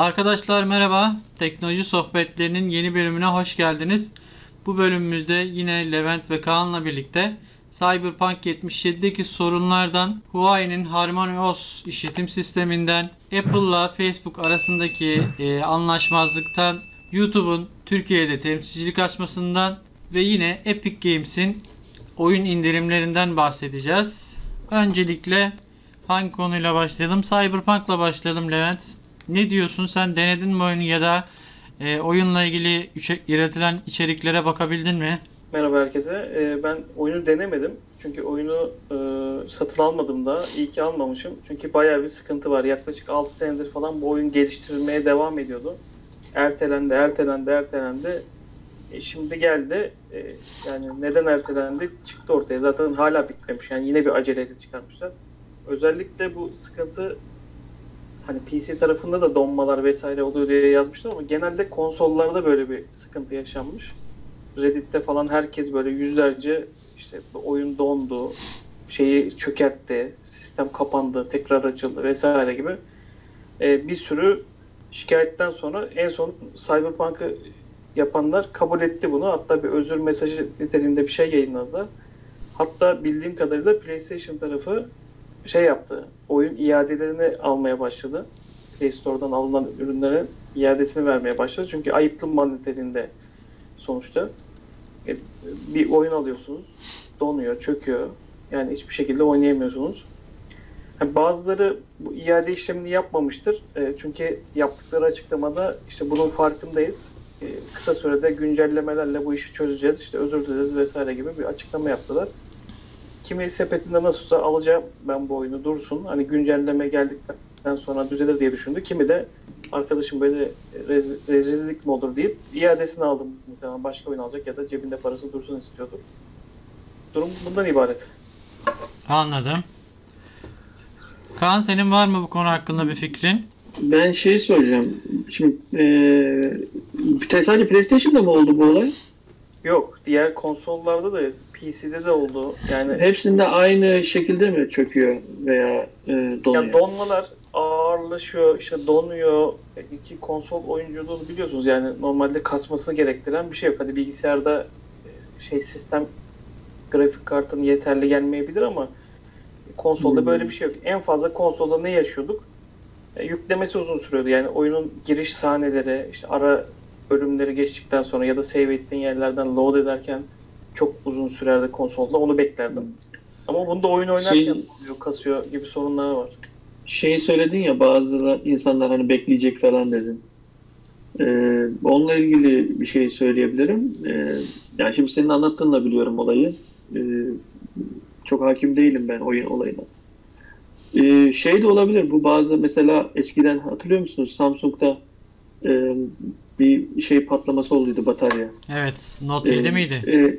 Arkadaşlar merhaba. Teknoloji sohbetlerinin yeni bölümüne hoş geldiniz. Bu bölümümüzde yine Levent ve Kaan'la birlikte Cyberpunk 77'deki sorunlardan, Huawei'nin HarmonyOS işletim sisteminden, Apple'la Facebook arasındaki e, anlaşmazlıktan, YouTube'un Türkiye'de temsilcilik açmasından ve yine Epic Games'in oyun indirimlerinden bahsedeceğiz. Öncelikle hangi konuyla başlayalım? Cyberpunk'la başlayalım Levent. Ne diyorsun? Sen denedin mi oyunu ya da e, oyunla ilgili üretilen içeriklere bakabildin mi? Merhaba herkese. Ee, ben oyunu denemedim. Çünkü oyunu e, satın almadım da. İyi ki almamışım. Çünkü bayağı bir sıkıntı var. Yaklaşık 6 senedir falan bu oyun geliştirilmeye devam ediyordu. Ertelendi, ertelendi, ertelendi. E, şimdi geldi. E, yani neden ertelendi? Çıktı ortaya. Zaten hala bitmemiş. Yani yine bir aceleyle çıkartmışlar. Özellikle bu sıkıntı hani PC tarafında da donmalar vesaire oluyor diye yazmışlar ama genelde konsollarda böyle bir sıkıntı yaşanmış. Reddit'te falan herkes böyle yüzlerce işte oyun dondu, şeyi çökertti, sistem kapandı, tekrar açıldı vesaire gibi e, bir sürü şikayetten sonra en son Cyberpunk'ı yapanlar kabul etti bunu. Hatta bir özür mesajı niteliğinde bir şey yayınladılar. Hatta bildiğim kadarıyla PlayStation tarafı şey yaptı. Oyun iadelerini almaya başladı. Play Store'dan alınan ürünlerin iadesini vermeye başladı. Çünkü ayıplı mal niteliğinde sonuçta. E, Bir oyun alıyorsunuz, donuyor, çöküyor. Yani hiçbir şekilde oynayamıyorsunuz. Bazıları bu iade işlemini yapmamıştır. E, Çünkü yaptıkları açıklamada işte bunun farkındayız. E, Kısa sürede güncellemelerle bu işi çözeceğiz. İşte özür dileriz vesaire gibi bir açıklama yaptılar. Kimi sepetinde nasılsa alacağım ben bu oyunu dursun. Hani güncelleme geldikten sonra düzelir diye düşündü. Kimi de arkadaşım böyle rez- rezillik mi olur deyip iadesini aldım. Muhtemelen başka oyun alacak ya da cebinde parası dursun istiyordur. Durum bundan ibaret. Anladım. Kaan senin var mı bu konu hakkında bir fikrin? Ben şey soracağım. Şimdi eee sadece PlayStation'da mı oldu bu olay? Yok, diğer konsollarda da PC'de de oldu. Yani Hepsinde aynı şekilde mi çöküyor veya eee donuyor? Ya donmalar ağırlaşıyor, işte donuyor. E, İki konsol oyunculuğunu biliyorsunuz yani normalde kasmasını gerektiren bir şey yok. Hadi bilgisayarda e, şey sistem grafik kartının yeterli gelmeyebilir ama konsolda Hmm. böyle bir şey yok. En fazla konsolda ne yaşıyorduk? E, yüklemesi uzun sürüyordu. Yani oyunun giriş sahneleri, işte ara bölümleri geçtikten sonra ya da save ettiğin yerlerden load ederken çok uzun sürerdi konsolda. Onu beklerdim. Ama bunda oyun oynarken Şey- oluyor, kasıyor gibi sorunlar var. Şeyi söyledin ya bazı insanlar hani bekleyecek falan dedin. Eee onunla ilgili bir şey söyleyebilirim. Eee yani şimdi senin anlattığınla biliyorum olayı. Eee, çok hakim değilim ben oyun olayına. Eee, şey de olabilir bu bazı mesela eskiden hatırlıyor musunuz Samsung'da eee, bir şey patlaması olduydu batarya. Evet, Note 7 Ee, miydi? e,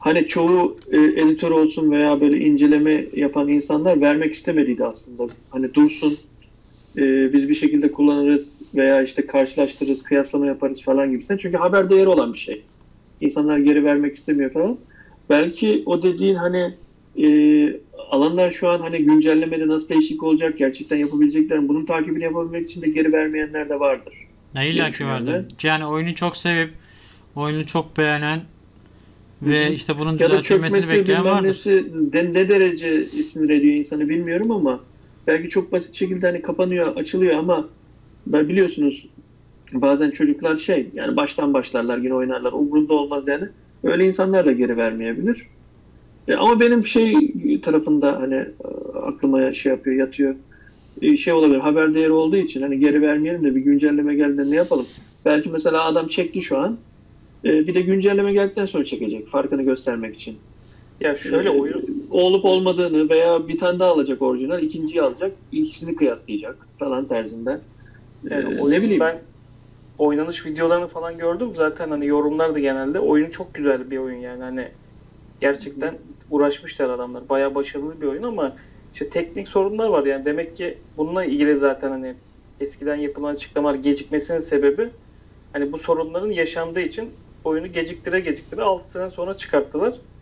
hani çoğu e, editör olsun veya böyle inceleme yapan insanlar vermek istemediydi aslında. Hani dursun, e, biz bir şekilde kullanırız veya işte karşılaştırırız, kıyaslama yaparız falan gibisinden. Çünkü haber değeri olan bir şey. İnsanlar geri vermek istemiyor falan. Belki o dediğin hani e, alanlar şu an hani güncellemede nasıl değişik olacak, gerçekten yapabilecekler mi? Bunun takibini yapabilmek için de geri vermeyenler de vardır. Ya illa ki vardır. Yani oyunu çok sevip oyunu çok beğenen ve işte bunun Ya düzeltilmesini bekleyen vardır. nesi de, ne derece sinir ediyor insanı bilmiyorum ama belki çok basit şekilde hani kapanıyor, açılıyor ama ben biliyorsunuz bazen çocuklar şey yani baştan başlarlar yine oynarlar umurunda olmaz yani. Öyle insanlar da geri vermeyebilir. E, ama benim şey tarafında hani e, aklıma şey yapıyor, yatıyor. E, şey olabilir haber değeri olduğu için hani geri vermeyelim de bir güncelleme geldiğinde ne yapalım? Belki mesela adam çekti şu an. E, bir de güncelleme geldikten sonra çekecek farkını göstermek için. Ya şöyle Ee, oyun olup olmadığını veya bir tane daha alacak orijinal, ikinciyi alacak, ikisini kıyaslayacak falan tarzında. yani Ee, ne bileyim. ben oynanış videolarını falan gördüm. Zaten hani yorumlar da genelde oyun çok güzel bir oyun yani hani gerçekten uğraşmışlar adamlar. Bayağı başarılı bir oyun ama işte teknik sorunlar var yani demek ki bununla ilgili zaten hani eskiden yapılan açıklamalar gecikmesinin sebebi hani bu sorunların yaşandığı için oyunu geciktire geciktire 6 sene sonra çıkarttılar.